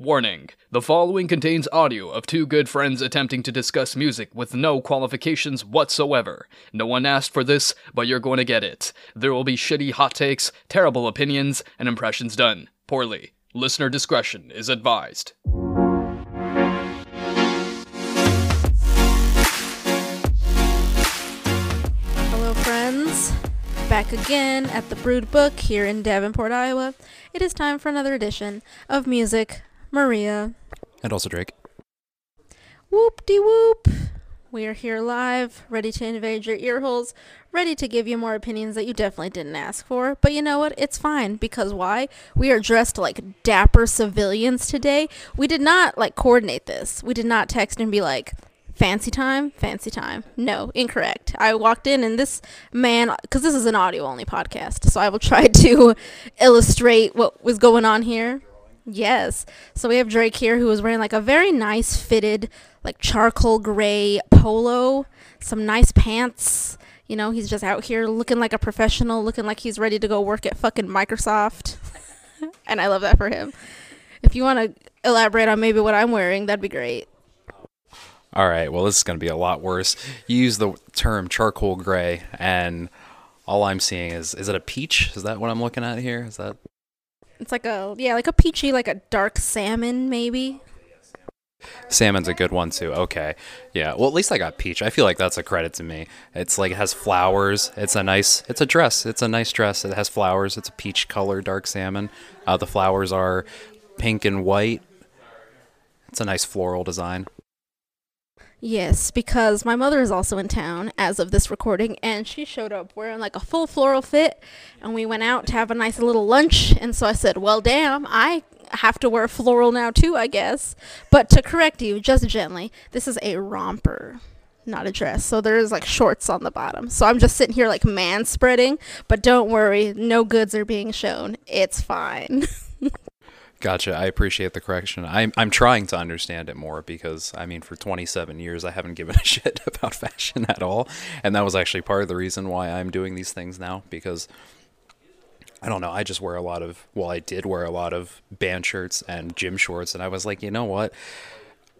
Warning the following contains audio of two good friends attempting to discuss music with no qualifications whatsoever. No one asked for this, but you're going to get it. There will be shitty hot takes, terrible opinions, and impressions done poorly. Listener discretion is advised. Hello, friends. Back again at the Brood Book here in Davenport, Iowa. It is time for another edition of Music Maria. And also Drake. Whoop de whoop. We are here live, ready to invade your ear holes, ready to give you more opinions that you definitely didn't ask for. But you know what? It's fine because why? We are dressed like dapper civilians today. We did not like coordinate this. We did not text and be like, fancy time, fancy time. No, incorrect. I walked in and this man, because this is an audio only podcast, so I will try to illustrate what was going on here. Yes. So we have Drake here who is wearing like a very nice fitted, like charcoal gray polo, some nice pants. You know, he's just out here looking like a professional, looking like he's ready to go work at fucking Microsoft. and I love that for him. If you want to elaborate on maybe what I'm wearing, that'd be great. All right, well, this is going to be a lot worse. You use the term charcoal gray, and all I'm seeing is is it a peach? Is that what I'm looking at here? Is that It's like a yeah, like a peachy, like a dark salmon maybe. salmon's a good one too? Okay, yeah. Well, at least I got peach. I feel like that's a credit to me. It's like it has flowers. It's a nice. It's a dress. It's a nice dress. It has flowers. It's a peach color, dark salmon. Uh, the flowers are pink and white. It's a nice floral design. Yes, because my mother is also in town as of this recording, and she showed up wearing like a full floral fit, and we went out to have a nice little lunch, and so I said, well, damn, I have to wear floral now too, I guess. But to correct you, just gently, this is a romper, not a dress, so there's like shorts on the bottom. So I'm just sitting here like man spreading, but don't worry, no goods are being shown. It's fine. Gotcha. I appreciate the correction. I'm I'm trying to understand it more because I mean, for 27 years, I haven't given a shit about fashion at all, and that was actually part of the reason why I'm doing these things now. Because I don't know, I just wear a lot of. Well, I did wear a lot of band shirts and gym shorts, and I was like, you know what?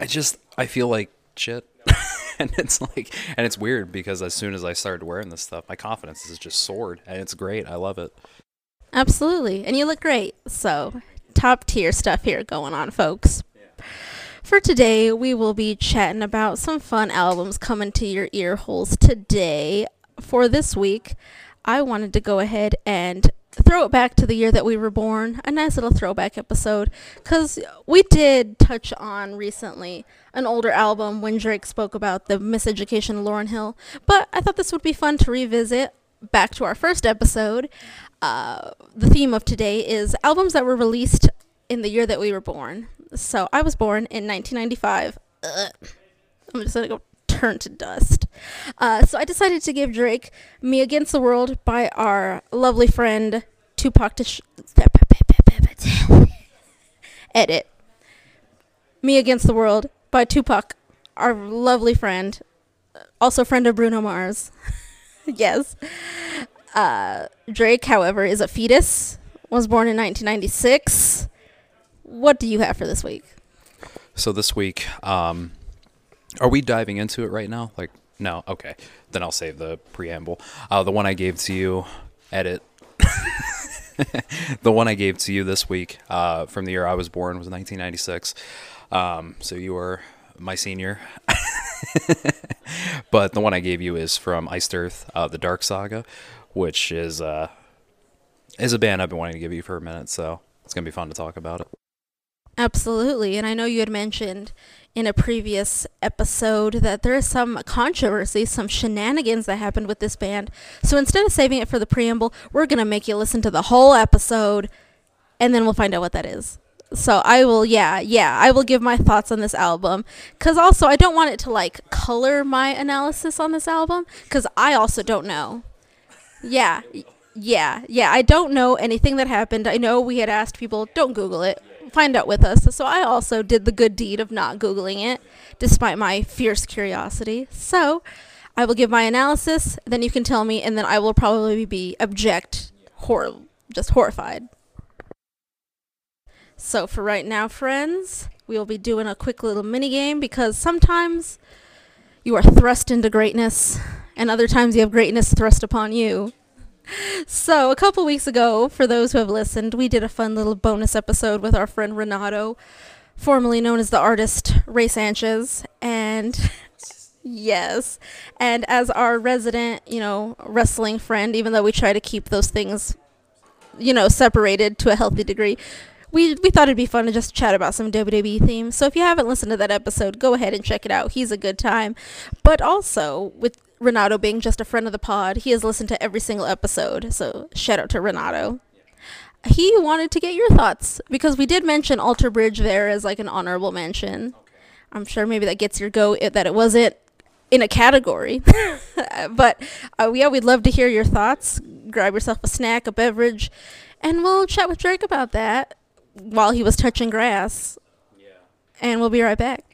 I just I feel like shit. and it's like and it's weird because as soon as I started wearing this stuff, my confidence is just soared and it's great. I love it. Absolutely. And you look great. So, top tier stuff here going on, folks. For today, we will be chatting about some fun albums coming to your ear holes today. For this week, I wanted to go ahead and throw it back to the year that we were born. A nice little throwback episode. Because we did touch on recently an older album when Drake spoke about the miseducation of Lauryn Hill. But I thought this would be fun to revisit back to our first episode. The theme of today is albums that were released in the year that we were born. So I was born in 1995. Ugh. I'm just gonna go turn to dust. Uh, so I decided to give Drake "Me Against the World" by our lovely friend Tupac. Edit. "Me Against the World" by Tupac, our lovely friend, also friend of Bruno Mars. yes. Uh, Drake, however, is a fetus. Was born in 1996. What do you have for this week? So this week, um, are we diving into it right now? Like, no, okay. Then I'll save the preamble. Uh, the one I gave to you, edit. the one I gave to you this week, uh, from the year I was born, was 1996. Um, so you were my senior. but the one I gave you is from Iced Earth, uh, the Dark Saga, which is uh, is a band I've been wanting to give you for a minute. So it's gonna be fun to talk about it. Absolutely. And I know you had mentioned in a previous episode that there is some controversy, some shenanigans that happened with this band. So instead of saving it for the preamble, we're to make you listen to the whole episode and then we'll find out what that is. So I will, yeah, yeah, I will give my thoughts on this album. Because also, I don't want it to like color my analysis on this album. Because I also don't know. Yeah, yeah, yeah. I don't know anything that happened. I know we had asked people, don't Google it find out with us. So I also did the good deed of not Googling it, despite my fierce curiosity. So I will give my analysis, then you can tell me, and then I will probably be object, hor- just horrified. So for right now, friends, we will be doing a quick little mini game because sometimes you are thrust into greatness, and other times you have greatness thrust upon you. So a couple weeks ago, for those who have listened, we did a fun little bonus episode with our friend Renato, formerly known as the artist Ray Sanchez, and yes, and as our resident, you know, wrestling friend, even though we try to keep those things, you know, separated to a healthy degree, we we thought it'd be fun to just chat about some WWE themes. So if you haven't listened to that episode, go ahead and check it out. He's a good time. But also with Renato being just a friend of the pod, he has listened to every single episode. So shout out to Renato. He wanted to get your thoughts because we did mention Alter Bridge there as like an honorable mention. I'm sure maybe that gets your go that it wasn't in a category. but uh, yeah, we'd love to hear your thoughts. Grab yourself a snack, a beverage, and we'll chat with Drake about that while he was touching grass. Yeah. And we'll be right back.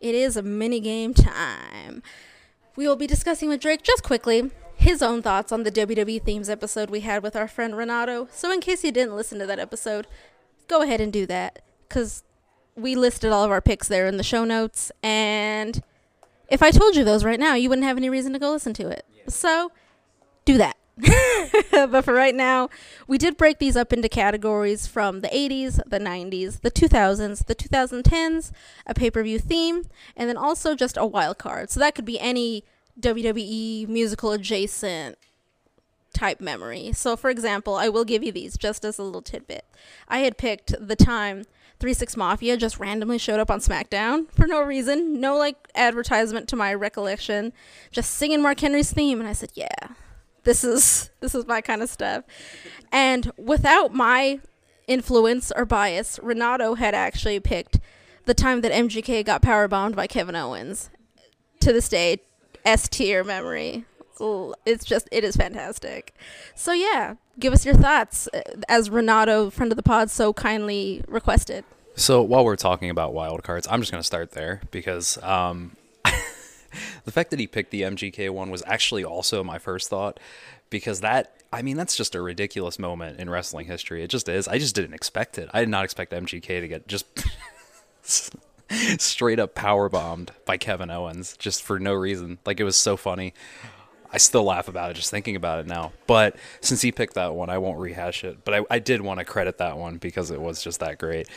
It is a mini game time. We will be discussing with Drake just quickly his own thoughts on the WWE themes episode we had with our friend Renato. So, in case you didn't listen to that episode, go ahead and do that because we listed all of our picks there in the show notes. And if I told you those right now, you wouldn't have any reason to go listen to it. So, do that. but for right now, we did break these up into categories from the 80s, the 90s, the 2000s, the 2010s, a pay per view theme, and then also just a wild card. So that could be any WWE musical adjacent type memory. So, for example, I will give you these just as a little tidbit. I had picked the time 3 6 Mafia just randomly showed up on SmackDown for no reason, no like advertisement to my recollection, just singing Mark Henry's theme. And I said, yeah, this is this is my kind of stuff. And without my influence or bias, Renato had actually picked the time that MGK got power bombed by Kevin Owens. To this day, S tier memory. It's just it is fantastic. So yeah, give us your thoughts uh, as Renato, friend of the pod, so kindly requested. So while we're talking about wild cards, I'm just going to start there because um, the fact that he picked the MGK one was actually also my first thought because that I mean that's just a ridiculous moment in wrestling history. It just is. I just didn't expect it. I did not expect MGK to get just straight up power bombed by Kevin Owens just for no reason. Like it was so funny. I still laugh about it just thinking about it now. But since he picked that one, I won't rehash it. But I, I did want to credit that one because it was just that great.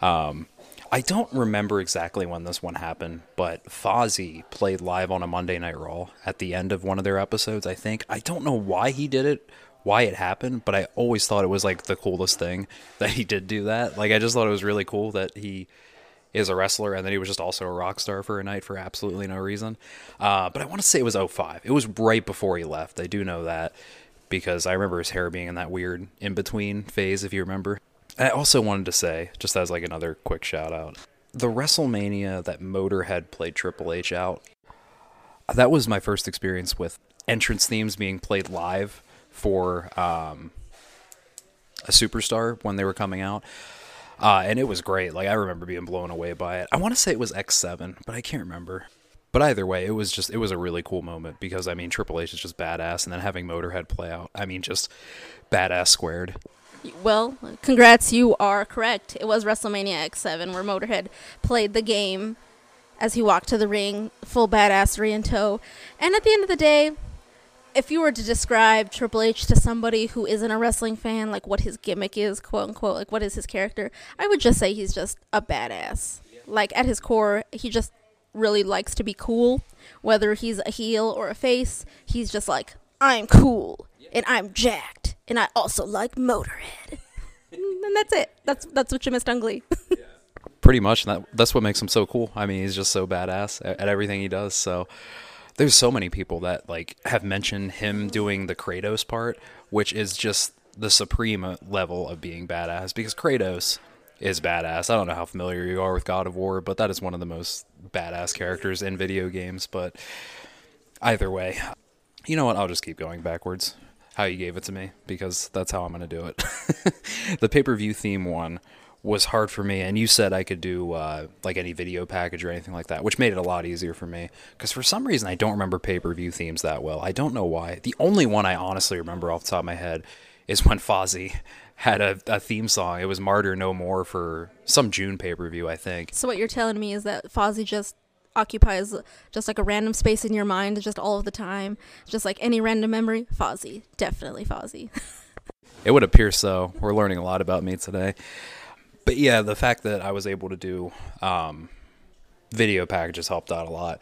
Um, I don't remember exactly when this one happened, but Fozzy played live on a Monday Night Raw at the end of one of their episodes, I think. I don't know why he did it, why it happened, but I always thought it was like the coolest thing that he did do that. Like, I just thought it was really cool that he is a wrestler and then he was just also a rock star for a night for absolutely no reason. Uh, but I want to say it was 05. It was right before he left. I do know that because I remember his hair being in that weird in between phase, if you remember. I also wanted to say, just as like another quick shout out, the WrestleMania that Motorhead played Triple H out, that was my first experience with entrance themes being played live for um, a superstar when they were coming out. Uh, and it was great. Like I remember being blown away by it. I want to say it was X7, but I can't remember. But either way, it was just it was a really cool moment because I mean Triple H is just badass, and then having Motorhead play out, I mean just badass squared. Well, congrats, you are correct. It was WrestleMania X7 where Motorhead played the game as he walked to the ring, full badassery in tow. And at the end of the day, if you were to describe Triple H to somebody who isn't a wrestling fan, like what his gimmick is, quote unquote, like what is his character, I would just say he's just a badass. Like at his core, he just really likes to be cool. Whether he's a heel or a face, he's just like, I'm cool and I'm jacked and I also like Motorhead. and that's it. That's that's what you missed Ungly. Pretty much, that that's what makes him so cool. I mean, he's just so badass at, at everything he does. So there's so many people that like have mentioned him doing the Kratos part, which is just the supreme level of being badass because Kratos is badass. I don't know how familiar you are with God of War, but that is one of the most badass characters in video games. But either way, you know what? I'll just keep going backwards how you gave it to me because that's how I'm going to do it. the pay per view theme one was hard for me. And you said I could do uh, like any video package or anything like that, which made it a lot easier for me. Because for some reason, I don't remember pay per view themes that well. I don't know why. The only one I honestly remember off the top of my head is when Fozzy had a, a theme song. It was Martyr No More for some June pay per view, I think. So what you're telling me is that Fozzy just occupies just like a random space in your mind just all of the time. Just like any random memory, Fozzy. Definitely Fozzy. it would appear so. We're learning a lot about me today. But yeah, the fact that I was able to do um, video packages helped out a lot.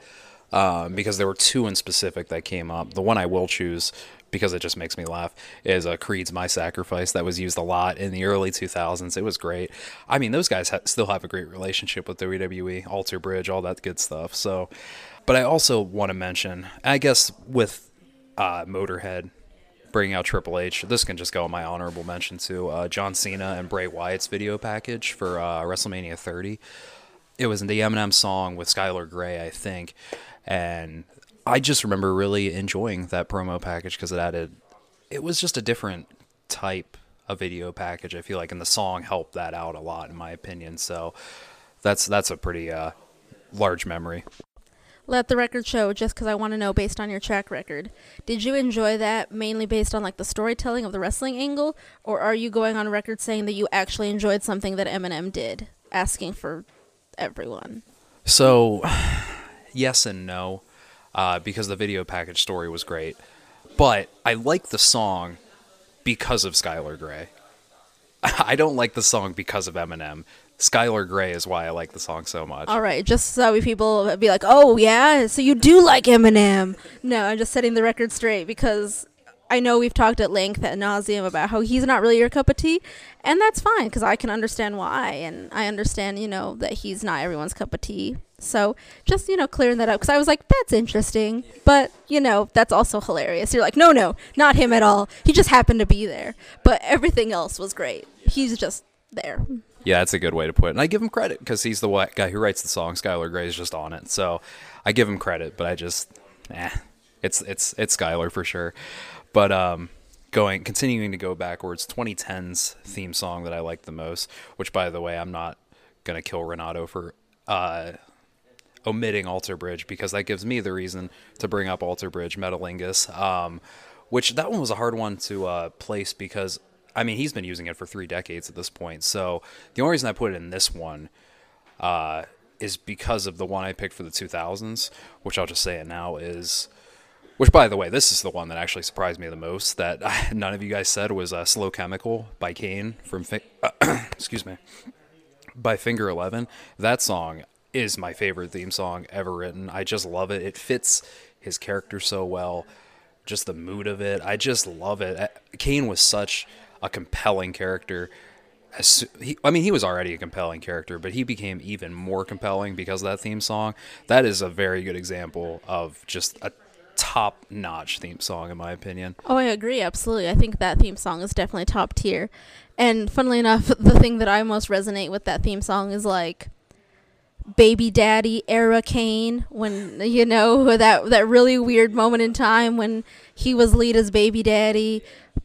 Um, because there were two in specific that came up. The one I will choose because it just makes me laugh is uh, Creed's "My Sacrifice" that was used a lot in the early 2000s. It was great. I mean, those guys ha- still have a great relationship with WWE, Alter Bridge, all that good stuff. So, but I also want to mention, I guess, with uh, Motorhead bringing out Triple H, this can just go in my honorable mention to uh, John Cena and Bray Wyatt's video package for uh, WrestleMania 30. It was the Eminem song with Skylar Grey, I think, and I just remember really enjoying that promo package because it added, it was just a different type of video package. I feel like, and the song helped that out a lot, in my opinion. So that's that's a pretty uh, large memory. Let the record show, just because I want to know based on your track record. Did you enjoy that mainly based on like the storytelling of the wrestling angle, or are you going on record saying that you actually enjoyed something that Eminem did, asking for everyone? So, yes and no uh, because the video package story was great. But I like the song because of Skylar Grey. I don't like the song because of Eminem. Skylar Grey is why I like the song so much. All right, just so people be like, "Oh yeah, so you do like Eminem?" No, I'm just setting the record straight because I know we've talked at length at nauseum about how he's not really your cup of tea, and that's fine because I can understand why, and I understand, you know, that he's not everyone's cup of tea. So just you know, clearing that up because I was like, that's interesting, but you know, that's also hilarious. You're like, no, no, not him at all. He just happened to be there, but everything else was great. He's just there. Yeah, that's a good way to put it. And I give him credit because he's the guy who writes the song. Skylar Grey is just on it, so I give him credit. But I just, eh, it's it's it's Skylar for sure. But um, going continuing to go backwards, 2010's theme song that I like the most, which by the way, I'm not gonna kill Renato for uh, omitting Alter Bridge because that gives me the reason to bring up Alter Bridge, Metalingus, um, which that one was a hard one to uh, place because I mean he's been using it for three decades at this point. So the only reason I put it in this one uh, is because of the one I picked for the 2000s, which I'll just say it now is which, by the way, this is the one that actually surprised me the most that none of you guys said was uh, "Slow Chemical" by Kane from, fi- excuse me, by Finger Eleven. That song is my favorite theme song ever written. I just love it. It fits his character so well. Just the mood of it. I just love it. Uh, Kane was such a compelling character. I mean, he was already a compelling character, but he became even more compelling because of that theme song. That is a very good example of just a top notch theme song, in my opinion. Oh, I agree. Absolutely. I think that theme song is definitely top tier. And funnily enough, the thing that I most resonate with that theme song is like baby daddy era Kane when you know that that really weird moment in time when he was Lita's baby daddy,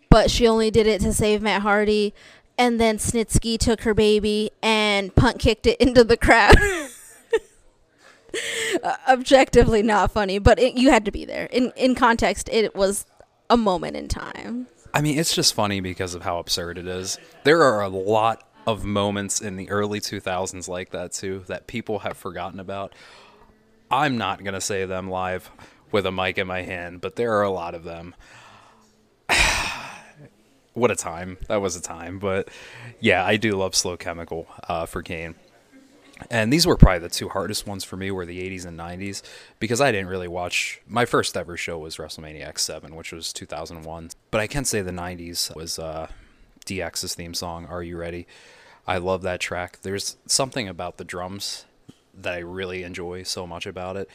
but she only did it to save Matt Hardy, and then Snitsky took her baby and punt kicked it into the crowd. uh, objectively not funny, but it, you had to be there. In in context, it was a moment in time. I mean, it's just funny because of how absurd it is. There are a lot of moments in the early 2000s like that too that people have forgotten about. I'm not going to say them live with a mic in my hand, but there are a lot of them. what a time. That was a time, but yeah, I do love Slow Chemical uh, for Kane and these were probably the two hardest ones for me were the 80s and 90s because I didn't really watch my first ever show was WrestleMania X7 which was 2001 but I can say the 90s was uh, DX's theme song Are You Ready I love that track there's something about the drums that I really enjoy so much about it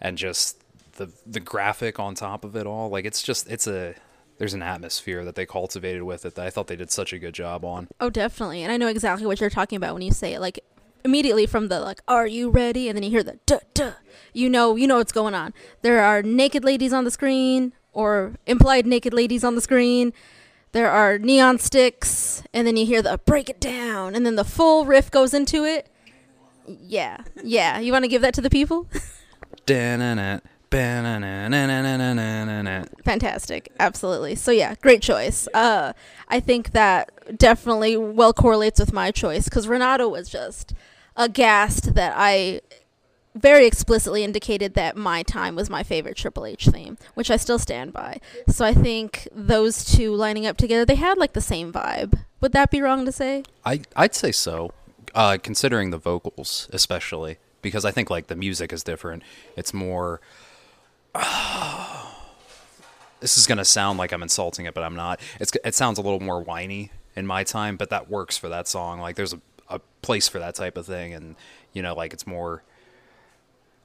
and just the the graphic on top of it all like it's just it's a there's an atmosphere that they cultivated with it that I thought they did such a good job on. Oh, definitely. And I know exactly what you're talking about when you say it. Like immediately from the like are you ready and then you hear the duh duh you know you know what's going on there are naked ladies on the screen or implied naked ladies on the screen there are neon sticks, and then you hear the break it down, and then the full riff goes into it. Yeah, yeah. You want to give that to the people? Fantastic. Absolutely. So yeah, great choice. Uh I think that definitely well correlates with my choice cuz Renato was just aghast that I very explicitly indicated that my time was my favorite Triple H theme, which I still stand by. So I think those two lining up together, they had like the same vibe. Would that be wrong to say? I I'd say so, uh, considering the vocals especially because I think like the music is different. It's more. this is gonna sound like I'm insulting it, but I'm not. It's it sounds a little more whiny in my time, but that works for that song. Like there's a, a place for that type of thing, and you know like it's more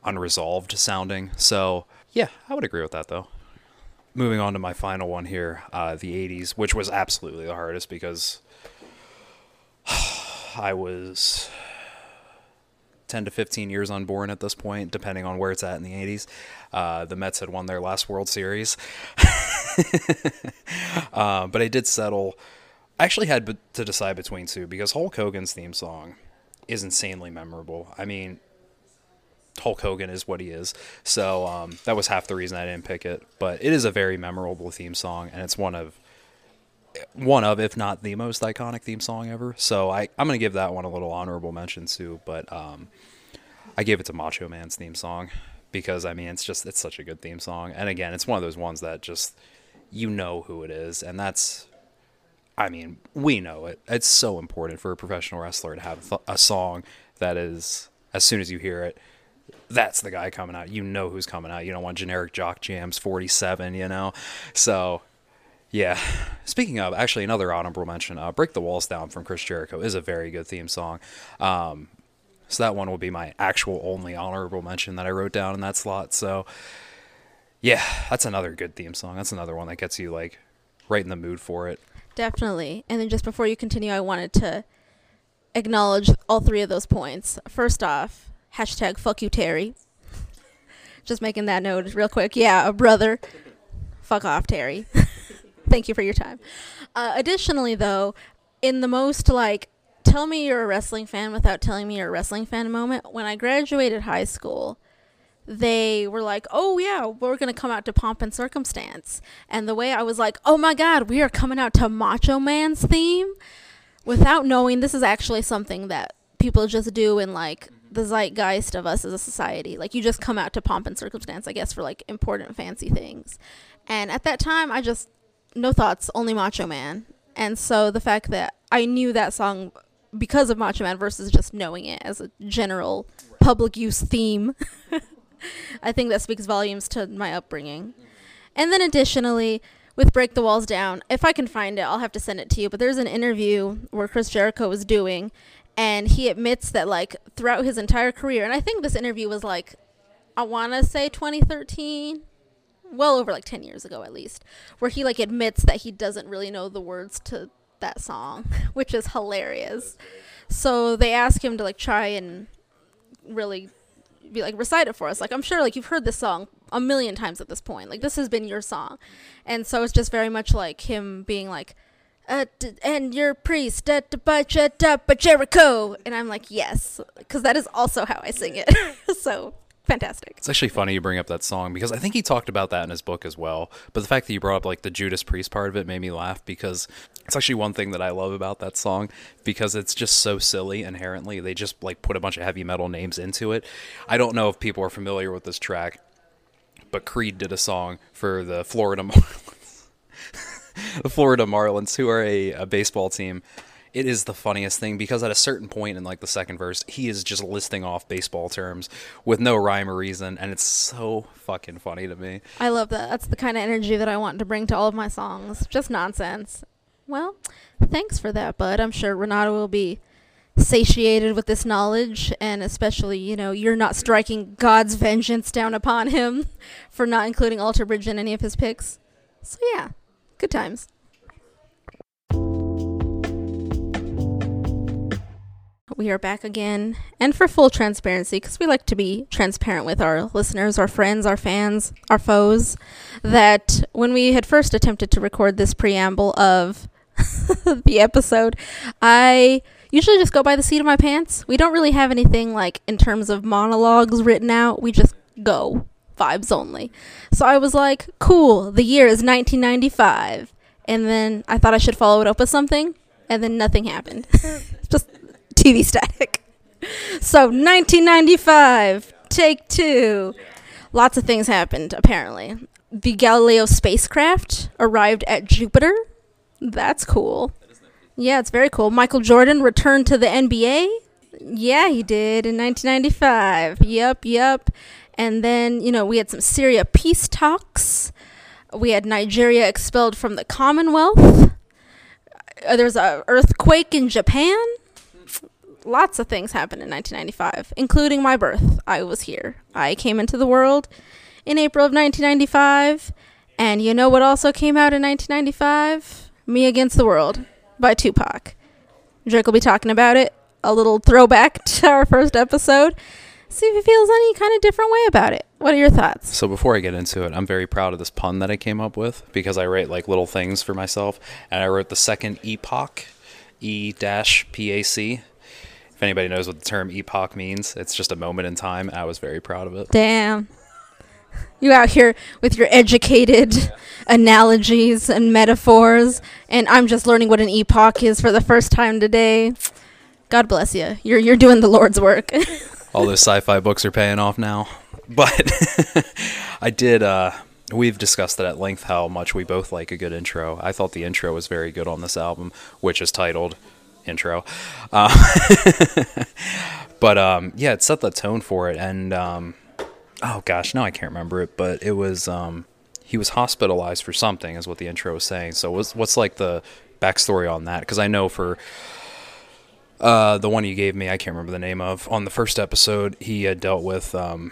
unresolved sounding. So yeah, I would agree with that though. Moving on to my final one here, uh, the '80s, which was absolutely the hardest because I was 10 to 15 years unborn at this point, depending on where it's at in the 80s. Uh, the Mets had won their last World Series. uh, but I did settle. I actually had to decide between two because Hulk Hogan's theme song is insanely memorable. I mean, Hulk Hogan is what he is. So um, that was half the reason I didn't pick it. But it is a very memorable theme song, and it's one of one of, if not the most iconic theme song ever. So I, I'm to give that one a little honorable mention too. But um, I gave it to Macho Man's theme song because I mean it's just it's such a good theme song. And again, it's one of those ones that just you know who it is, and that's. I mean, we know it. It's so important for a professional wrestler to have a song that is, as soon as you hear it, that's the guy coming out. You know who's coming out. You don't want generic jock jams 47, you know? So yeah. Speaking of, actually, another honorable mention, uh, "Break the Walls Down" from Chris Jericho is a very good theme song. Um, so that one will be my actual only honorable mention that I wrote down in that slot. So, yeah, that's another good theme song. That's another one that gets you like right in the mood for it. Definitely. And then just before you continue, I wanted to acknowledge all three of those points. First off, hashtag fuck you, Terry. just making that note real quick. Yeah, a brother. Fuck off, Terry. Thank you for your time. Uh, additionally, though, in the most like tell me you're a wrestling fan without telling me you're a wrestling fan moment, when I graduated high school, they were like, "Oh yeah, we're gonna come out to Pomp and Circumstance," and the way I was like, "Oh my God, we are coming out to Macho Man's theme," without knowing this is actually something that people just do in like the zeitgeist of us as a society. Like you just come out to Pomp and Circumstance, I guess, for like important fancy things. And at that time, I just no thoughts, only Macho Man. And so the fact that I knew that song because of Macho Man versus just knowing it as a general public use theme, I think that speaks volumes to my upbringing. And then additionally, with Break the Walls Down, if I can find it, I'll have to send it to you. But there's an interview where Chris Jericho was doing, and he admits that, like, throughout his entire career, and I think this interview was like, I want to say 2013, well over like 10 years ago at least where he like admits that he doesn't really know the words to that song which is hilarious. So they ask him to like try and really be like recite it for us. Like i'm sure like you've heard this song a million times at this point. Like this has been your song. And so it's just very much like him being like uh, and your priest, uh, d- but Jericho, and I'm like, yes, because that is also how I sing it. so fantastic. It's actually funny you bring up that song because I think he talked about that in his book as well. But the fact that you brought up like the Judas Priest part of it made me laugh because it's actually one thing that I love about that song because it's just so silly inherently. They just like put a bunch of heavy metal names into it. I don't know if people are familiar with this track, but Creed did a song for the Florida. the Florida Marlins, who are a, a baseball team it is the funniest thing because at a certain point in like the second verse, he is just listing off baseball terms with no rhyme or reason, and it's so fucking funny to me. I love that. That's the kind of energy that I want to bring to all of my songs. Just nonsense. Well, thanks for that, bud. I'm sure Renato will be satiated with this knowledge, and especially, you know, you're not striking God's vengeance down upon him for not including Alter Bridge in any of his picks. So, yeah, good times. We are back again. And for full transparency, because we like to be transparent with our listeners, our friends, our fans, our foes, that when we had first attempted to record this preamble of the episode, I usually just go by the seat of my pants. We don't really have anything like in terms of monologues written out. We just go vibes only. So I was like, cool, the year is 1995. And then I thought I should follow it up with something, and then nothing happened. just TV static. So 1995, take two. Lots of things happened, apparently. The Galileo spacecraft arrived at Jupiter. That's cool. Yeah, it's very cool. Michael Jordan returned to the NBA. Yeah, he did in 1995. Yep, yep. And then, you know, we had some Syria peace talks. We had Nigeria expelled from the Commonwealth. Uh, there was a earthquake in Japan. Lots of things happened in 1995, including my birth. I was here. I came into the world in April of 1995. And you know what also came out in 1995? Me Against the World by Tupac. Drake will be talking about it. A little throwback to our first episode. See if he feels any kind of different way about it. What are your thoughts? So before I get into it, I'm very proud of this pun that I came up with because I write like little things for myself, and I wrote the second epoch, E dash P A C. If anybody knows what the term epoch means, it's just a moment in time. I was very proud of it. Damn. You out here with your educated analogies and metaphors, and I'm just learning what an epoch is for the first time today. God bless you. You're you're doing the Lord's work. All those sci-fi books are paying off now. But I did. Uh, we've discussed it at length how much we both like a good intro. I thought the intro was very good on this album, which is titled "Intro." Uh, but um, yeah, it set the tone for it, and um, oh gosh, now I can't remember it, but it was um, he was hospitalized for something, is what the intro was saying. So what's what's like the backstory on that? Because I know for uh, the one you gave me, I can't remember the name of. On the first episode, he had dealt with um,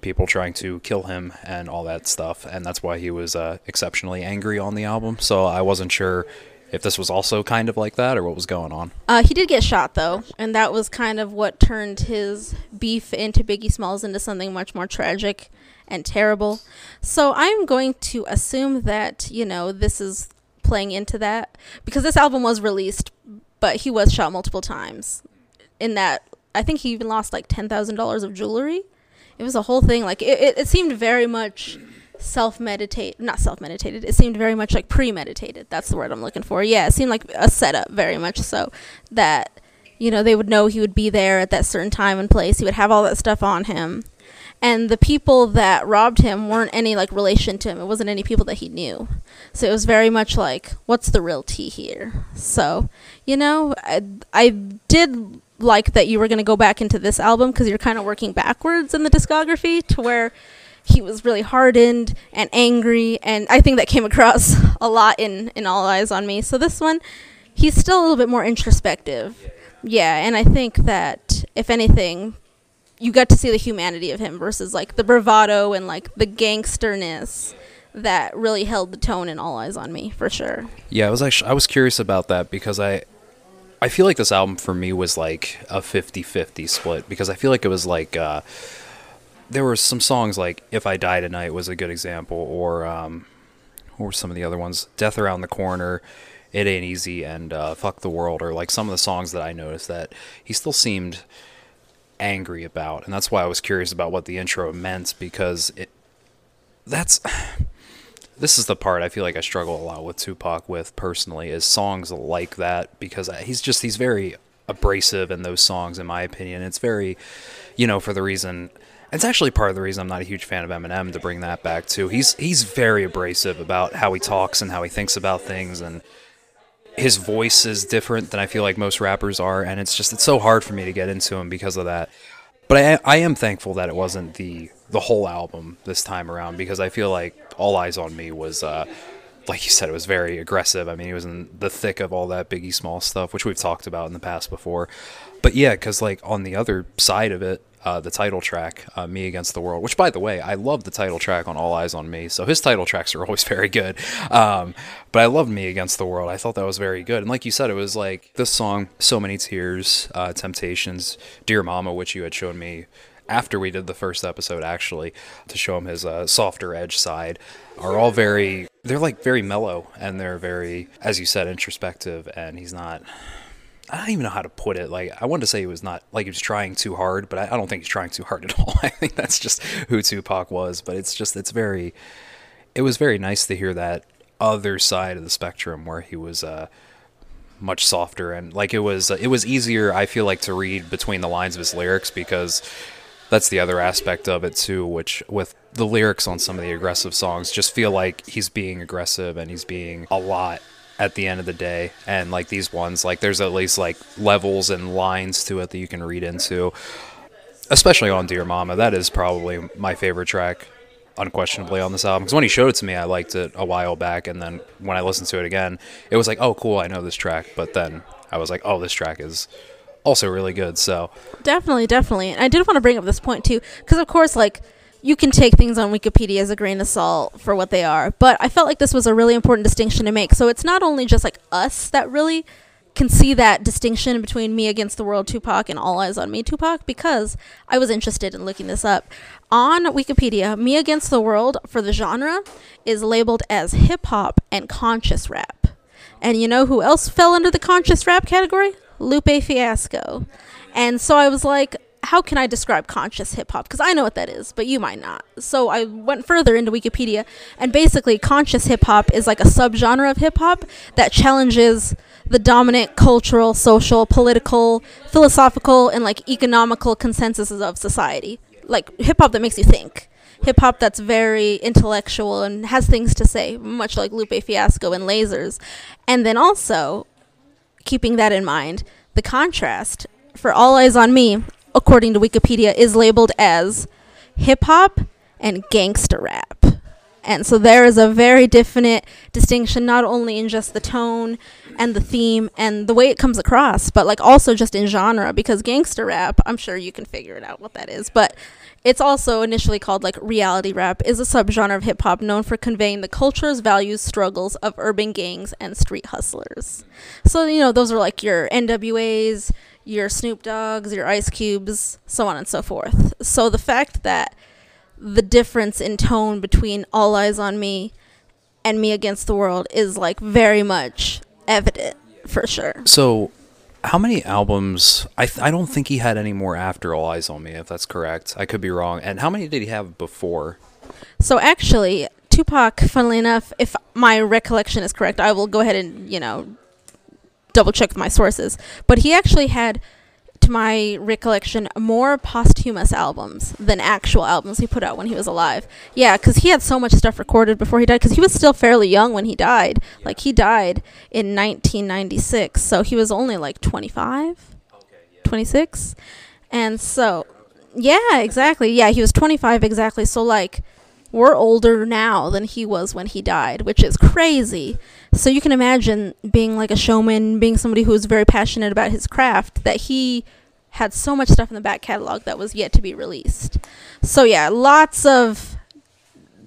people trying to kill him and all that stuff, and that's why he was uh, exceptionally angry on the album. So I wasn't sure if this was also kind of like that or what was going on. Uh, he did get shot though, and that was kind of what turned his beef into Biggie Smalls into something much more tragic and terrible. So I'm going to assume that you know this is playing into that because this album was released, but he was shot multiple times. In that, I think he even lost like ten thousand dollars of jewelry. It was a whole thing. Like it, it, it seemed very much self meditate not self meditated it seemed very much like premeditated that's the word i'm looking for yeah it seemed like a setup very much so that you know they would know he would be there at that certain time and place he would have all that stuff on him and the people that robbed him weren't any like relation to him. It wasn't any people that he knew. So it was very much like what's the real tea here? So you know i, I did like that you were going to go back into this album because you're kind of working backwards in the discography to where he was really hardened and angry. And i think that came across a lot in in all eyes on me. So this one he's still a little bit more introspective. Yeah and i think that if anything you got to see the humanity of him versus like the bravado and like the gangsterness that really held the tone in all eyes on me for sure Yeah, I was actually I was curious about that because I I feel like this album for me was like a 50-50 split because I feel like it was like uh there were some songs like If I Die Tonight was a good example or um what were some of the other ones? Death Around the Corner, It Ain't Easy and uh Fuck the World or like some of the songs that I noticed that he still seemed angry about and that's why I was curious about what the intro meant because it that's this is the part I feel like I struggle a lot with Tupac with personally is songs like that because he's just he's very abrasive in those songs in my opinion. It's very, you know, for the reason it's actually part of the reason I'm not a huge fan of Eminem to bring that back too. He's he's very abrasive about how he talks and how he thinks about things and his voice is different than I feel like most rappers are and it's just it's so hard for me to get into him because of that. But I I am thankful that it wasn't the the whole album this time around because I feel like All Eyes on Me was uh, like you said, it was very aggressive. I mean, he was in the thick of all that Biggie Small stuff, which we've talked about in the past before. But yeah, because like on the other side of it, uh, the title track, uh, "Me Against the World," which by the way, I love the title track on "All Eyes on Me." So his title tracks are always very good. Um, but I loved "Me Against the World." I thought that was very good. And like you said, it was like this song, "So Many Tears," uh, "Temptations," "Dear Mama," which you had shown me after we did the first episode actually to show him his uh, softer edge side are all very they're like very mellow and they're very as you said introspective and he's not I don't even know how to put it. Like I wanted to say he was not like he was trying too hard, but I, I don't think he's trying too hard at all. I think that's just who Tupac was. But it's just it's very it was very nice to hear that other side of the spectrum where he was uh much softer and like it was uh, it was easier I feel like to read between the lines of his lyrics because that's the other aspect of it too which with the lyrics on some of the aggressive songs just feel like he's being aggressive and he's being a lot at the end of the day. And like these ones like there's at least like levels and lines to it that you can read into. Especially on dear mama that is probably my favorite track unquestionably on this album. Because when he showed it to me i liked it a while back. And then when i listened to it again it was like oh cool i know this track. But then i was like oh this track is also really good. So Definitely, definitely. And I did want to bring up this point too, because of course, like you can take things on Wikipedia as a grain of salt for what they are, but I felt like this was a really important distinction to make. So it's not only just like us that really can see that distinction between Me Against the World Tupac and All Eyes on Me Tupac because I was interested in looking this up. On Wikipedia, Me Against the World for the genre is labeled as hip hop and conscious rap. And you know who else fell under the conscious rap category? Lupe Fiasco. And so I was like, how can I describe conscious hip hop? Because I know what that is, but you might not. So I went further into Wikipedia, and basically, conscious hip hop is like a subgenre of hip hop that challenges the dominant cultural, social, political, philosophical, and like economical consensuses of society. Like hip hop that makes you think. Hip hop that's very intellectual and has things to say, much like Lupe Fiasco and Lasers. And then also, keeping that in mind, the contrast for All Eyes on Me, according to Wikipedia, is labeled as hip hop and gangster rap. And so there is a very definite distinction, not only in just the tone and the theme and the way it comes across, but like also just in genre. Because gangster rap, I'm sure you can figure it out what that is, but it's also initially called like reality rap, is a subgenre of hip hop known for conveying the cultures, values, struggles of urban gangs and street hustlers. So you know those are like your NWA's, your Snoop Doggs, your Ice Cubes, so on and so forth. So the fact that the difference in tone between All Eyes on Me and Me Against the World is like very much evident for sure. So, how many albums? I th- I don't think he had any more after All Eyes on Me, if that's correct. I could be wrong. And how many did he have before? So actually, Tupac, funnily enough, if my recollection is correct, I will go ahead and, you know, double check my sources. But he actually had, to my recollection, more posthumous albums than actual albums he put out when he was alive. Yeah, because he had so much stuff recorded before he died, because he was still fairly young when he died. Like, he died in 1996, so he was only like 25, 26. And so, yeah, exactly. Yeah, he was 25 exactly. So, like, we're older now than he was when he died, which is crazy. So you can imagine being like a showman, being somebody who was very passionate about his craft, that he had so much stuff in the back catalog that was yet to be released. So yeah, lots of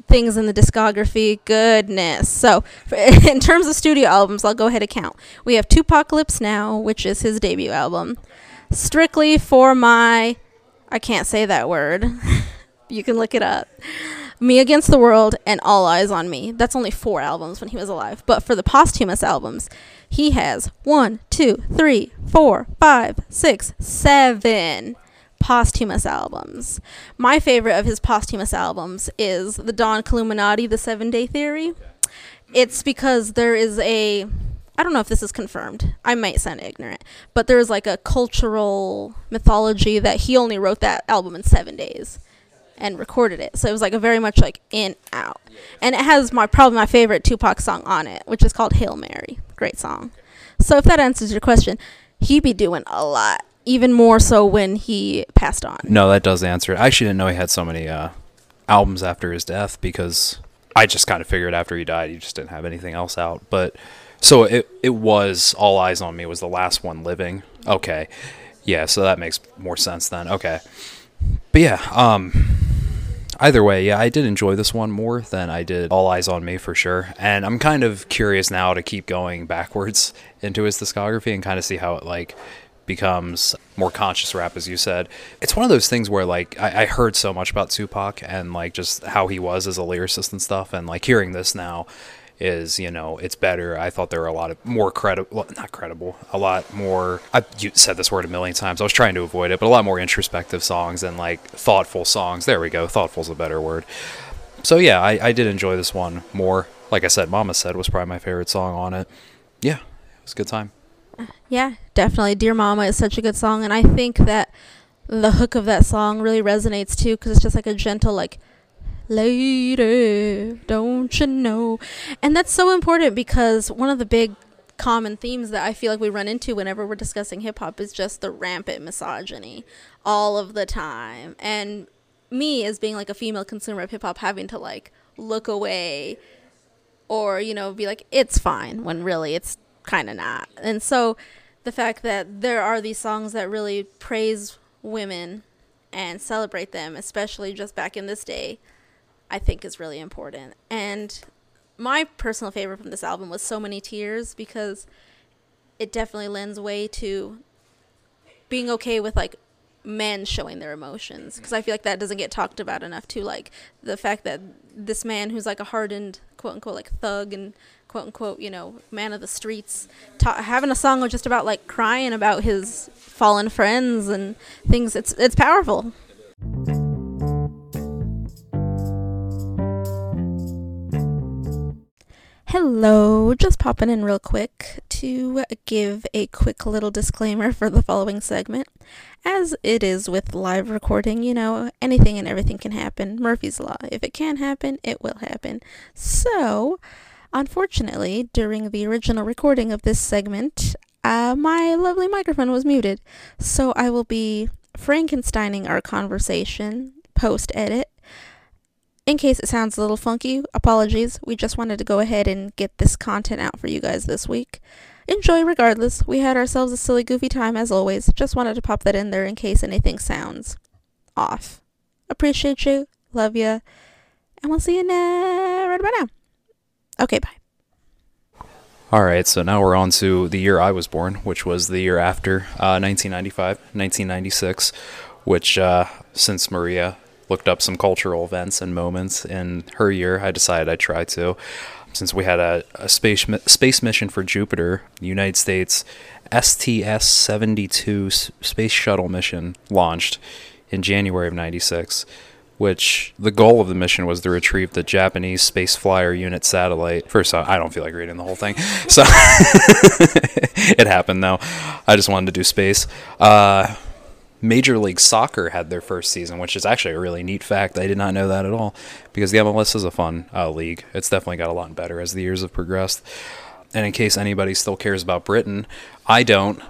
things in the discography. Goodness. So in terms of studio albums, I'll go ahead and count. We have Tupacalypse Now, which is his debut album. Strictly for my I can't say that word. you can look it up. Me Against the World and All Eyes on Me. That's only four albums when he was alive. But for the posthumous albums, he has one, two, three, four, five, six, seven posthumous albums. My favorite of his posthumous albums is the Don Illuminati, The Seven Day Theory. It's because there is a I don't know if this is confirmed. I might sound ignorant, but there's like a cultural mythology that he only wrote that album in seven days and recorded it. So it was like a very much like in out. And it has my probably my favorite Tupac song on it, which is called Hail Mary. Great song. So if that answers your question, he be doing a lot. Even more so when he passed on. No, that does answer it. I actually didn't know he had so many uh, albums after his death because I just kind of figured after he died, he just didn't have anything else out. But so it it was All Eyes on Me was the last one living. Okay, yeah, so that makes more sense then. Okay, but yeah, um, either way, yeah, I did enjoy this one more than I did All Eyes on Me for sure. And I'm kind of curious now to keep going backwards into his discography and kind of see how it like becomes more conscious rap, as you said. It's one of those things where like I, I heard so much about Tupac and like just how he was as a lyricist and stuff, and like hearing this now is you know it's better. I thought there were a lot of more credible, not credible, a lot more. I you said this word a million times. I was trying to avoid it, but a lot more introspective songs and like thoughtful songs. There we go. Thoughtful's a better word. So yeah, I, I did enjoy this one more. Like I said, Mama said was probably my favorite song on it. Yeah, it was a good time. Yeah, definitely. Dear Mama is such a good song, and I think that the hook of that song really resonates too, because it's just like a gentle, like, lady, don't you know? And that's so important because one of the big common themes that I feel like we run into whenever we're discussing hip hop is just the rampant misogyny all of the time. And me, as being like a female consumer of hip hop, having to like look away or, you know, be like, it's fine, when really it's kind of not. And so the fact that there are these songs that really praise women and celebrate them, especially just back in this day, I think is really important. And my personal favorite from this album was So Many Tears because it definitely lends way to being okay with like men showing their emotions because I feel like that doesn't get talked about enough too like the fact that this man who's like a hardened quote unquote like thug and quote unquote you know man of the streets ta- having a song just about like crying about his fallen friends and things it's it's powerful Hello, just popping in real quick to give a quick little disclaimer for the following segment. As it is with live recording, you know, anything and everything can happen. Murphy's Law. If it can happen, it will happen. So, unfortunately, during the original recording of this segment, uh, my lovely microphone was muted. So I will be Frankensteining our conversation post edit in case it sounds a little funky, apologies. We just wanted to go ahead and get this content out for you guys this week. Enjoy regardless. We had ourselves a silly, goofy time as always. Just wanted to pop that in there in case anything sounds off. Appreciate you. Love you. And we'll see you now, right about now. Okay, bye. All right, so now we're on to the year I was born, which was the year after uh, 1995, 1996, which, uh, since Maria looked up some cultural events and moments in her year. I decided I'd try to. Since we had a, a space space mission for Jupiter, United States STS 72 space shuttle mission launched in January of 96, which the goal of the mission was to retrieve the Japanese Space Flyer Unit satellite. First, I don't feel like reading the whole thing, so it happened though. I just wanted to do space. Uh, Major League Soccer had their first season, which is actually a really neat fact. I did not know that at all because the MLS is a fun uh, league. It's definitely got a lot better as the years have progressed. And in case anybody still cares about Britain, I don't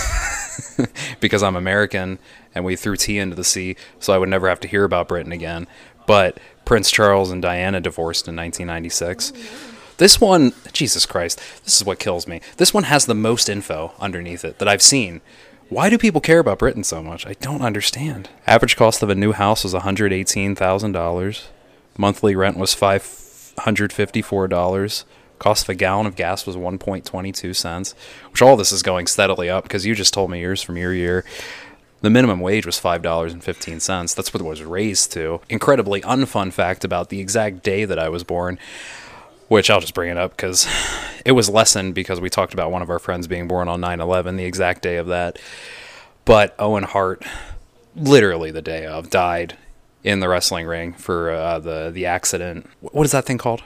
because I'm American and we threw tea into the sea, so I would never have to hear about Britain again. But Prince Charles and Diana divorced in 1996. This one, Jesus Christ, this is what kills me. This one has the most info underneath it that I've seen. Why do people care about Britain so much? I don't understand. Average cost of a new house was $118,000. Monthly rent was $554. Cost of a gallon of gas was 1.22 cents, which all this is going steadily up because you just told me yours from your year. The minimum wage was $5.15. That's what it was raised to. Incredibly unfun fact about the exact day that I was born which I'll just bring it up because it was lessened because we talked about one of our friends being born on 9 11, the exact day of that. But Owen Hart, literally the day of, died in the wrestling ring for uh, the, the accident. What is that thing called?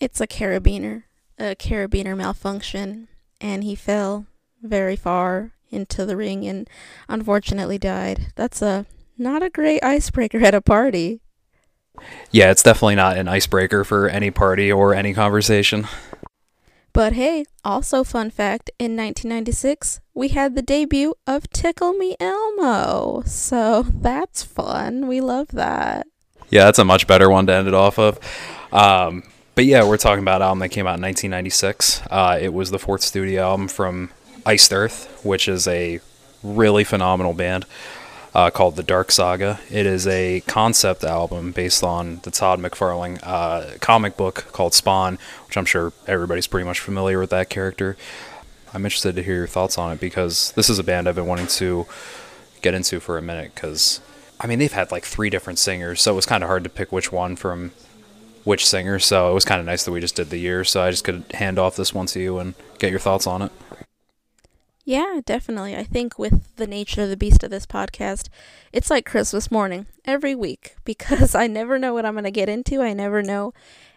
It's a carabiner, a carabiner malfunction, and he fell very far into the ring and unfortunately died. That's a not a great icebreaker at a party. Yeah, it's definitely not an icebreaker for any party or any conversation. But hey, also fun fact, in 1996, we had the debut of Tickle Me Elmo. So that's fun. We love that. Yeah, that's a much better one to end it off of. Um, but yeah, we're talking about an album that came out in 1996. Uh, it was the fourth studio album from Iced Earth, which is a really phenomenal band uh, called The Dark Saga. It is a concept album based on the Todd McFarlane uh, comic book called Spawn, which I'm sure everybody's pretty much familiar with that character. I'm interested to hear your thoughts on it because this is a band I've been wanting to get into for a minute because I mean they've had like three different singers, so it was kind of hard to pick which one from which singer. So it was kind of nice that we just did the year, so I just could hand off this one to you and get your thoughts on it. Yeah, definitely. I think with the nature of the beast of this podcast, it's like Christmas morning every week because I never know what I'm going to get into. I never know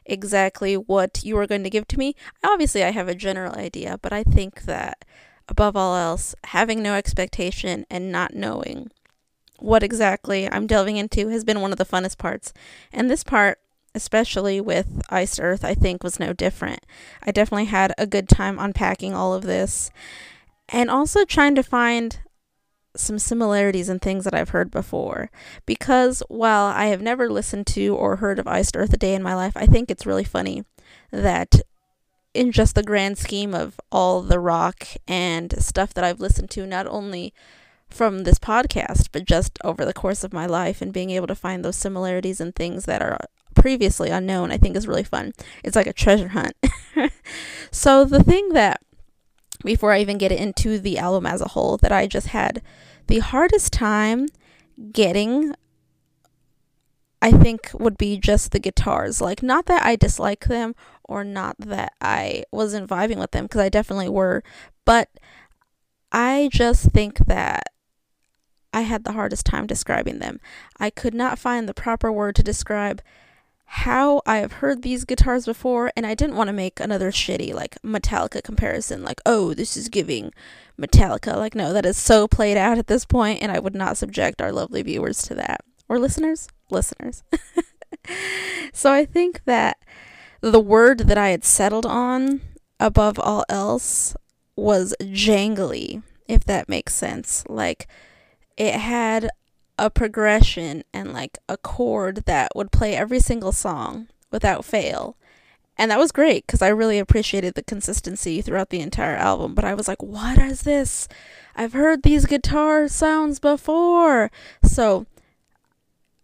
exactly what you are going to give to me. Obviously, I have a general idea, but I think that above all else, having no expectation and not knowing what exactly I'm delving into has been one of the funnest parts. And this part, especially with Iced Earth, I think was no different. I definitely had a good time unpacking all of this and also trying to find some similarities in things that I've heard before. Because while I have never listened to or heard of Iced Earth a day in my life, I think it's really funny that in just the grand scheme of all the rock and stuff that I've listened to, not only from this podcast, but just over the course of my life and being able to find those similarities and things that are previously unknown, I think is really fun. It's like a treasure hunt. so the thing that before I even get into the album as a whole that I just had the hardest time getting I think would be just the guitars. Like not that I dislike them or not that I wasn't vibing with them because I definitely were, but I just think that I had the hardest time describing them. I could not find the proper word to describe how I have heard these guitars before, and I didn't want to make another shitty, like, Metallica comparison, like, oh, this is giving Metallica. Like, no, that is so played out at this point, and I would not subject our lovely viewers to that. Or listeners? Listeners. so I think that the word that I had settled on above all else was jangly, if that makes sense. Like, it had a progression and like a chord that would play every single song without fail. And that was great because I really appreciated the consistency throughout the entire album. But I was like, what is this? I've heard these guitar sounds before. So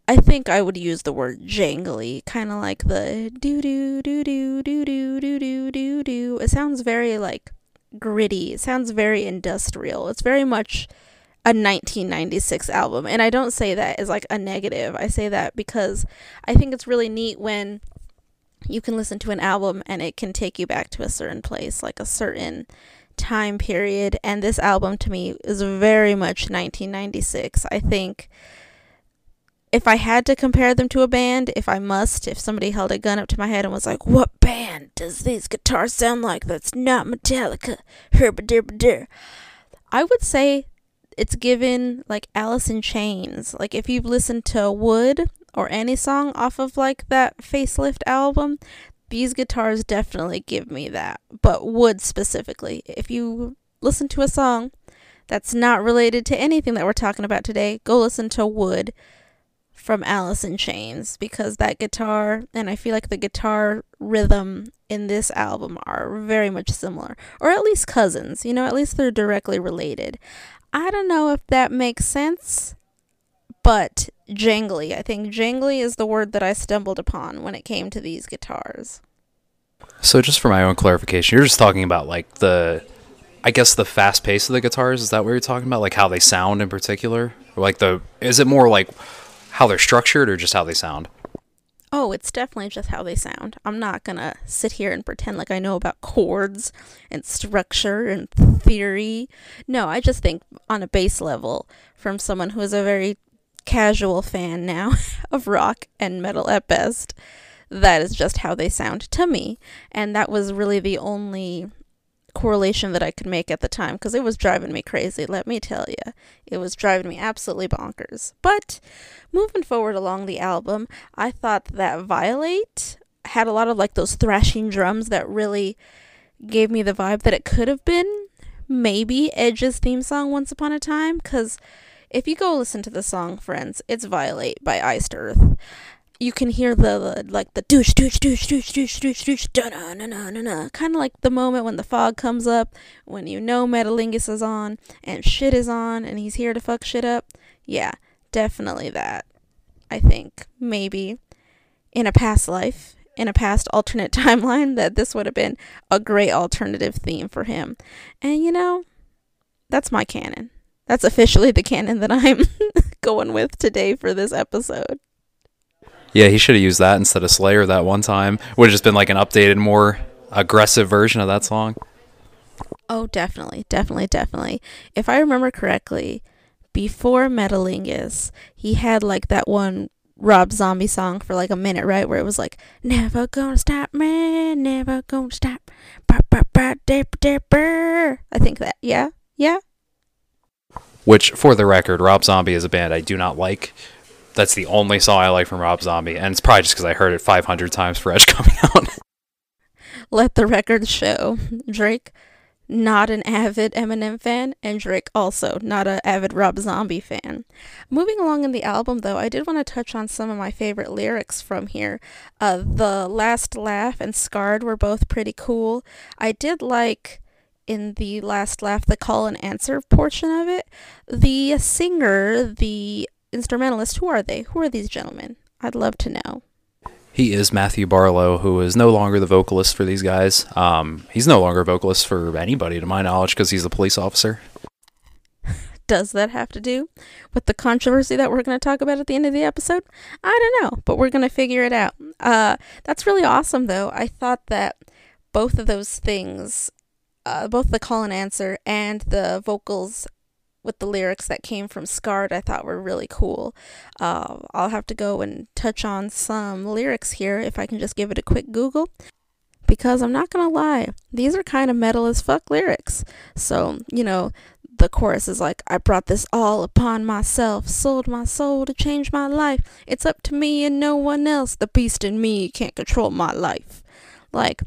I think I would use the word jangly, kind of like the doo doo doo doo doo doo doo doo doo doo. It sounds very like gritty. It sounds very industrial. It's very much a 1996 album. And I don't say that as like a negative. I say that because I think it's really neat when you can listen to an album and it can take you back to a certain place, like a certain time period. And this album to me is very much 1996. I think if I had to compare them to a band, if I must, if somebody held a gun up to my head and was like, What band does these guitars sound like that's not Metallica? Herba I would say it's given like Alice in Chains. Like if you've listened to Would or any song off of like that facelift album, these guitars definitely give me that. But Would specifically. If you listen to a song that's not related to anything that we're talking about today, go listen to Would from Alice in Chains because that guitar and I feel like the guitar rhythm in this album are very much similar or at least cousins, you know, at least they're directly related. I don't know if that makes sense, but jangly. I think jangly is the word that I stumbled upon when it came to these guitars. So, just for my own clarification, you're just talking about like the, I guess the fast pace of the guitars. Is that what you're talking about? Like how they sound in particular? Like the, is it more like how they're structured or just how they sound? Oh, it's definitely just how they sound. I'm not gonna sit here and pretend like I know about chords and structure and theory. No, I just think on a base level, from someone who is a very casual fan now of rock and metal at best, that is just how they sound to me. And that was really the only correlation that I could make at the time because it was driving me crazy, let me tell you. It was driving me absolutely bonkers. But moving forward along the album, I thought that Violate had a lot of like those thrashing drums that really gave me the vibe that it could have been maybe Edge's theme song Once Upon a Time because if you go listen to the song, friends, it's Violate by Iced Earth. You can hear the, the like the douche douche douche douche douche douche douche da na na na na na kind of like the moment when the fog comes up when you know Metalingus is on and shit is on and he's here to fuck shit up. Yeah, definitely that. I think maybe in a past life, in a past alternate timeline, that this would have been a great alternative theme for him. And you know, that's my canon. That's officially the canon that I'm going with today for this episode. Yeah, he should have used that instead of Slayer that one time. Would have just been like an updated, more aggressive version of that song. Oh, definitely, definitely, definitely. If I remember correctly, before Metalingus, he had like that one Rob Zombie song for like a minute, right? Where it was like, Never gonna stop me, never gonna stop. B dip dip br I think that, yeah, yeah. Which, for the record, Rob Zombie is a band I do not like. That's the only song I like from Rob Zombie, and it's probably just because I heard it 500 times fresh coming out. Let the record show. Drake not an avid Eminem fan, and Drake also not an avid Rob Zombie fan. Moving along in the album, though, I did want to touch on some of my favorite lyrics from here. Uh, the Last Laugh and Scarred were both pretty cool. I did like in the Last Laugh the call and answer portion of it. The singer, the instrumentalist, who are they? Who are these gentlemen? I'd love to know. He is Matthew Barlow, who is no longer the vocalist for these guys. Um, he's no longer a vocalist for anybody, to my knowledge, because he's a police officer. Does that have to do with the controversy that we're going to talk about at the end of the episode? I don't know, but we're going to figure it out. Uh, that's really awesome, though. I thought that both of those things, uh, both the call and answer and the vocals with the lyrics that came from Scarred, I thought were really cool. Uh, I'll have to go and touch on some lyrics here if I can just give it a quick Google. Because I'm not gonna lie, these are kind of metal as fuck lyrics. So, you know, the chorus is like, I brought this all upon myself, sold my soul to change my life. It's up to me and no one else. The beast in me can't control my life. Like,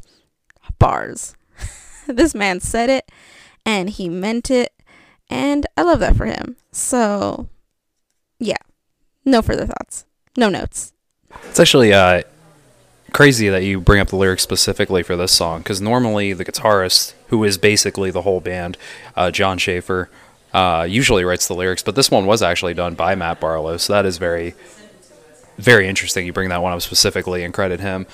bars. this man said it and he meant it and I love that for him. So, yeah. No further thoughts. No notes. It's actually uh, crazy that you bring up the lyrics specifically for this song because normally the guitarist, who is basically the whole band, uh, Jon Schaffer, uh, usually writes the lyrics, but this one was actually done by Matt Barlow, so that is very, very interesting. You bring that one up specifically and credit him.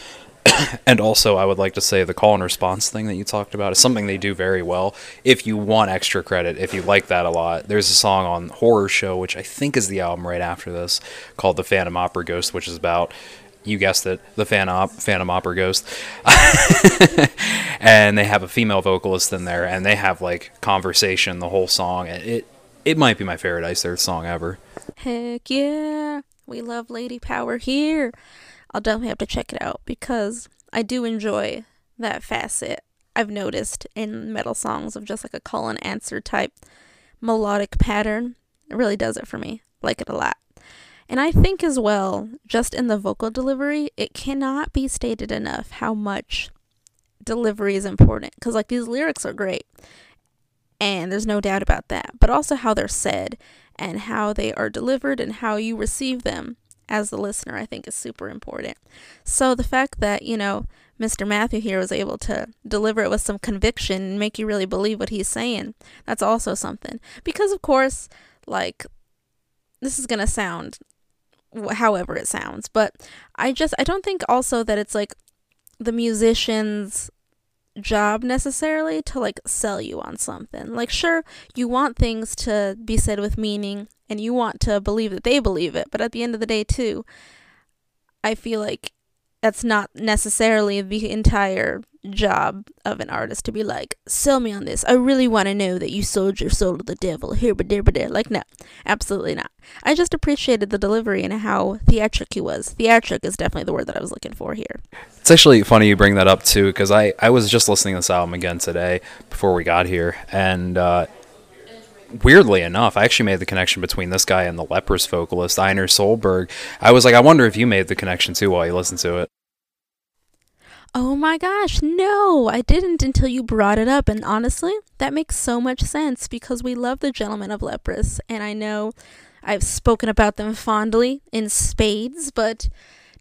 and also, I would like to say the call and response thing that you talked about is something they do very well. If you want extra credit, if you like that a lot, there's a song on Horror Show, which I think is the album right after this, called The Phantom Opera Ghost, which is about you guessed it, the Phantom, Phantom Opera Ghost. and they have a female vocalist in there, and they have like conversation the whole song. It it might be my favorite Iced Earth song ever. Heck yeah, we love Lady Power here. I'll definitely have to check it out because I do enjoy that facet I've noticed in metal songs of just like a call and answer type melodic pattern. It really does it for me. Like it a lot. And I think as well, just in the vocal delivery, it cannot be stated enough how much delivery is important. Because, like, these lyrics are great. And there's no doubt about that. But also how they're said and how they are delivered and how you receive them as the listener, I think is super important. So the fact that, you know, Mr. Matthew here was able to deliver it with some conviction and make you really believe what he's saying, that's also something. Because, of course, like, this is going to sound however it sounds, but I just, I don't think also that it's like the musician's job necessarily to like sell you on something. Like, sure, you want things to be said with meaning and you want to believe that they believe it, but at the end of the day, too, I feel like that's not necessarily the entire job of an artist to be like, sell me on this. I really want to know that you sold your soul to the devil. Here, but there, but there. Like, no, absolutely not. I just appreciated the delivery and how theatric he was. Theatric is definitely the word that I was looking for here. It's actually funny you bring that up too, because I I was just listening to this album again today before we got here, and. Uh, weirdly enough, I actually made the connection between this guy and the Leprous vocalist, Einar Solberg. I was like, I wonder if you made the connection too while you listened to it. Oh my gosh, no, I didn't until you brought it up. And honestly, that makes so much sense because we love the Gentlemen of Leprous. And I know I've spoken about them fondly in spades, but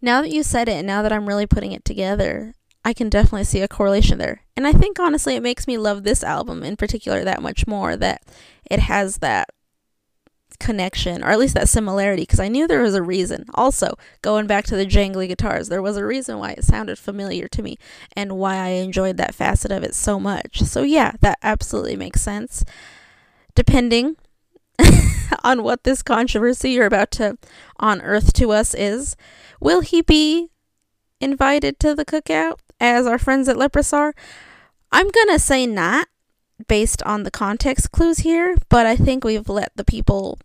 Now that you said it, and now that I'm really putting it together, I can definitely see a correlation there. And I think honestly, it makes me love this album in particular that much more that it has that connection, or at least that similarity, because I knew there was a reason. Also, going back to the jangly guitars, there was a reason why it sounded familiar to me and why I enjoyed that facet of it so much. So, yeah, that absolutely makes sense. Depending on what this controversy you're about to unearth to us is, will he be invited to the cookout as our friends at Leprous are? I'm gonna say not based on the context clues here, but I think we've let the people,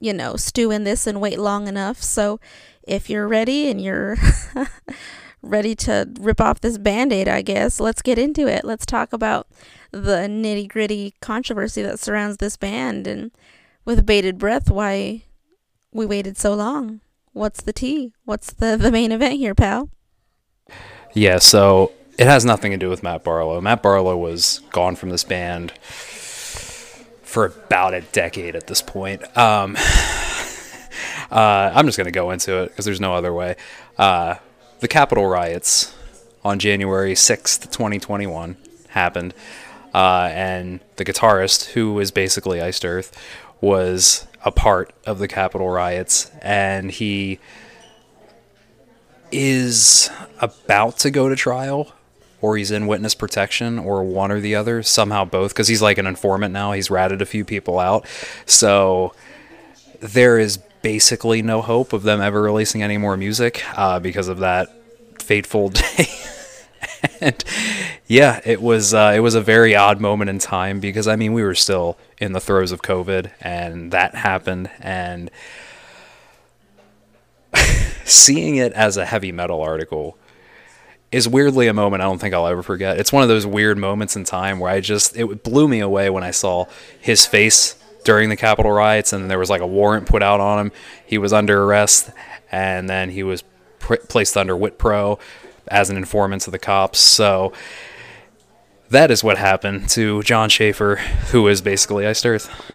you know, stew in this and wait long enough. So if you're ready and you're ready to rip off this band aid, I guess, let's get into it. Let's talk about the nitty gritty controversy that surrounds this band and with bated breath why we waited so long. What's the tea? What's the, the main event here, pal? Yeah, so it has nothing to do with Matt Barlow. Matt Barlow was gone from this band for about a decade at this point. Um, uh, I'm just going to go into it because there's no other way. Uh, the Capitol riots on January 6th, 2021 happened. Uh, and the guitarist, who is basically Iced Earth, was a part of the Capitol riots, and he is about to go to trial, or he's in witness protection, or one or the other, somehow both, because he's like an informant now. He's ratted a few people out, so there is basically no hope of them ever releasing any more music uh, because of that fateful day. and yeah, it was uh, it was a very odd moment in time because I mean we were still in the throes of COVID and that happened and seeing it as a heavy metal article is weirdly a moment I don't think I'll ever forget. It's one of those weird moments in time where I just it blew me away when I saw his face during the Capitol riots and there was like a warrant put out on him. He was under arrest and then he was pr- placed under WITPRO as an informant to the cops. So that is what happened to Jon Schaffer, who is basically Iced Earth.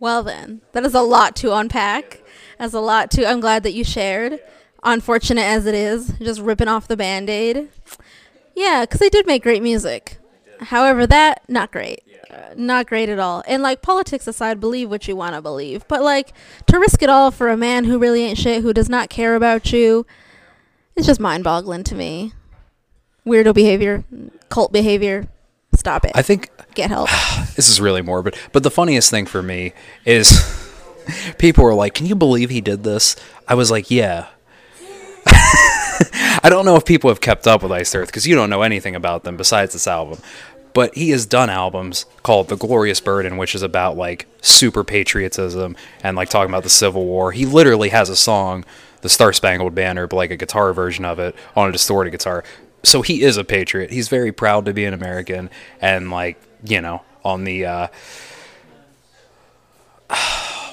Well, then, that is a lot to unpack. That's a lot too. I'm glad that you shared. Unfortunate as it is, just ripping off the band aid. Yeah, because they did make great music. However, that, not great. Uh, not great at all. And, like, politics aside, believe what you want to believe. But, like, to risk it all for a man who really ain't shit, who does not care about you, it's just mind boggling to me. Weirdo behavior, cult behavior. Stop it. I think Get help. this is really morbid, but the funniest thing for me is people were like, "Can you believe he did this?" I was like, "Yeah." I don't know if people have kept up with Iced Earth because you don't know anything about them besides this album. But he has done albums called The Glorious Burden, which is about like super patriotism and like talking about the Civil War. He literally has a song, The Star Spangled Banner, but like a guitar version of it on a distorted guitar. So he is a patriot. He's very proud to be an American and like, you know, on the uh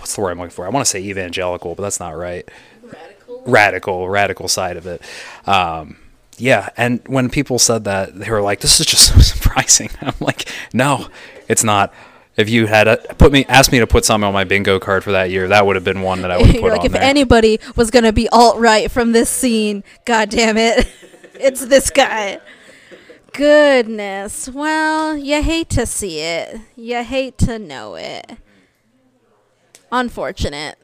what's the word I'm looking for? I want to say evangelical, but that's not right. Radical, radical, radical side of it. Um, yeah, and when people said that, they were like, "This is just so surprising." I'm like, "No, it's not." If you had a, put me, asked me to put something on my bingo card for that year, that would have been one that I would have put like, on if there. anybody was gonna be alt right from this scene, god damn it, it's this guy. Goodness. Well, you hate to see it. You hate to know it. Unfortunate.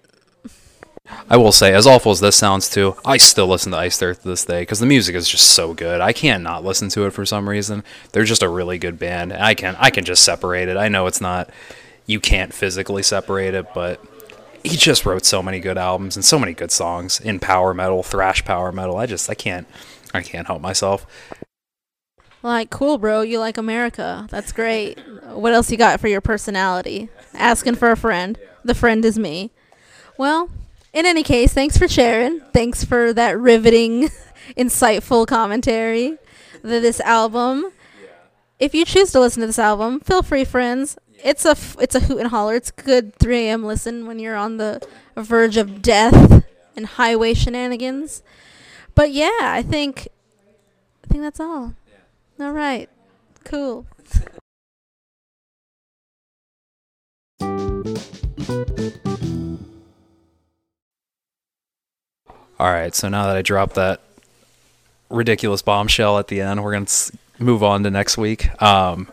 I will say, as awful as this sounds too, I still listen to Iced Earth to this day because the music is just so good. I can't not listen to it for some reason. They're just a really good band. I can I can just separate it. I know it's not you can't physically separate it, but he just wrote so many good albums and so many good songs in power metal, thrash power metal. I just I can't I can't help myself. Like, cool, bro. You like America. That's great. What else you got for your personality? Asking for a friend. The friend is me. Well, in any case, thanks for sharing. Thanks for that riveting, insightful commentary. Th- This album. If you choose to listen to this album, feel free, friends. It's a f- it's a hoot and holler. It's good 3 a.m. listen when you're on the verge of death and highway shenanigans. But yeah, I think I think that's all. All right. Cool. All right, so now that I dropped that ridiculous bombshell at the end, we're gonna move on to next week, um,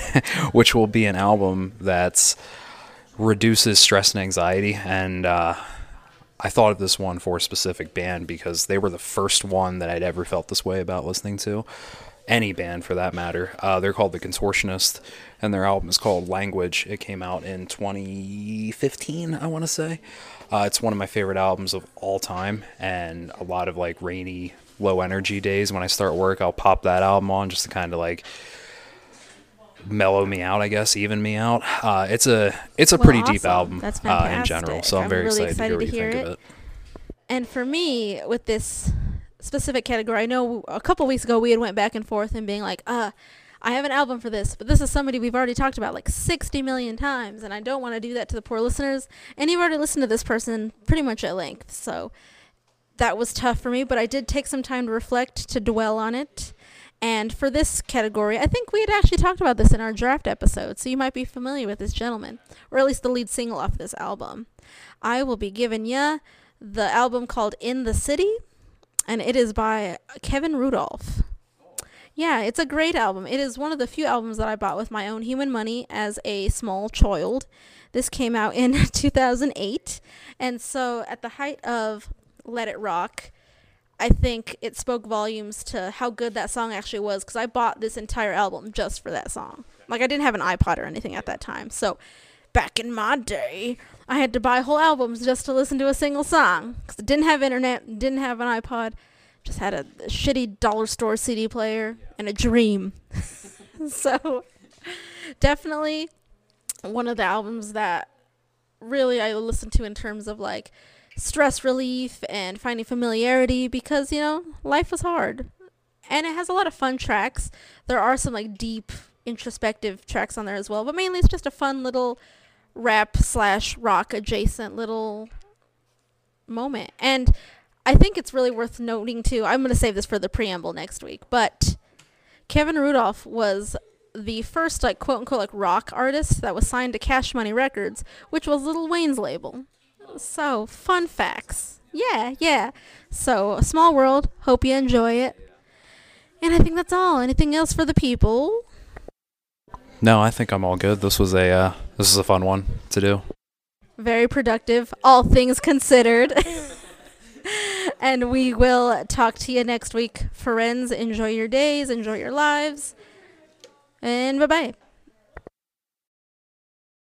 which will be an album that's reduces stress and anxiety. And uh, I thought of this one for a specific band because they were the first one that I'd ever felt this way about listening to. Any band for that matter. Uh, they're called The Contortionist, and their album is called Language. It came out in 2015, I want to say. Uh, it's one of my favorite albums of all time, and a lot of like rainy, low energy days when I start work, I'll pop that album on just to kind of like mellow me out, I guess, even me out. Uh, it's a it's a Well, pretty deep album That's uh, in general, so I'm, I'm very really excited, to hear what you to think hear of it. And for me, with this specific category, I know a couple weeks ago we had went back and forth and being like, uh, I have an album for this, but this is somebody we've already talked about like 60 million times, and I don't want to do that to the poor listeners. And you've already listened to this person pretty much at length, so that was tough for me, but I did take some time to reflect, to dwell on it. And for this category, I think we had actually talked about this in our draft episode, so you might be familiar with this gentleman, or at least the lead single off this album. I will be giving ya the album called In the City, and it is by Kevin Rudolph. Yeah, it's a great album. It is one of the few albums that I bought with my own human money as a small child. This came out in 2008, and so at the height of Let It Rock, I think it spoke volumes to how good that song actually was because I bought this entire album just for that song. Like I didn't have an iPod or anything at that time. So back in my day, I had to buy whole albums just to listen to a single song because I didn't have internet, didn't have an iPod, just had a, shitty dollar store CD player and a dream. so definitely one of the albums that really I listen to in terms of like stress relief and finding familiarity because you know life was hard. And it has a lot of fun tracks. There are some like deep introspective tracks on there as well but mainly it's just a fun little rap slash rock adjacent little moment. And i think it's really worth noting too i'm going to save this for the preamble next week but kevin rudolph was the first like quote unquote like rock artist that was signed to cash money records which was Lil Wayne's label so, fun facts. Yeah, yeah. So, a small world. Hope you enjoy it. And I think that's all. Anything else for the people? No, I think I'm all good. This was a uh, this is a fun one to do. Very productive, all things considered. and we will talk to you next week. Friends, enjoy your days, enjoy your lives. And bye bye.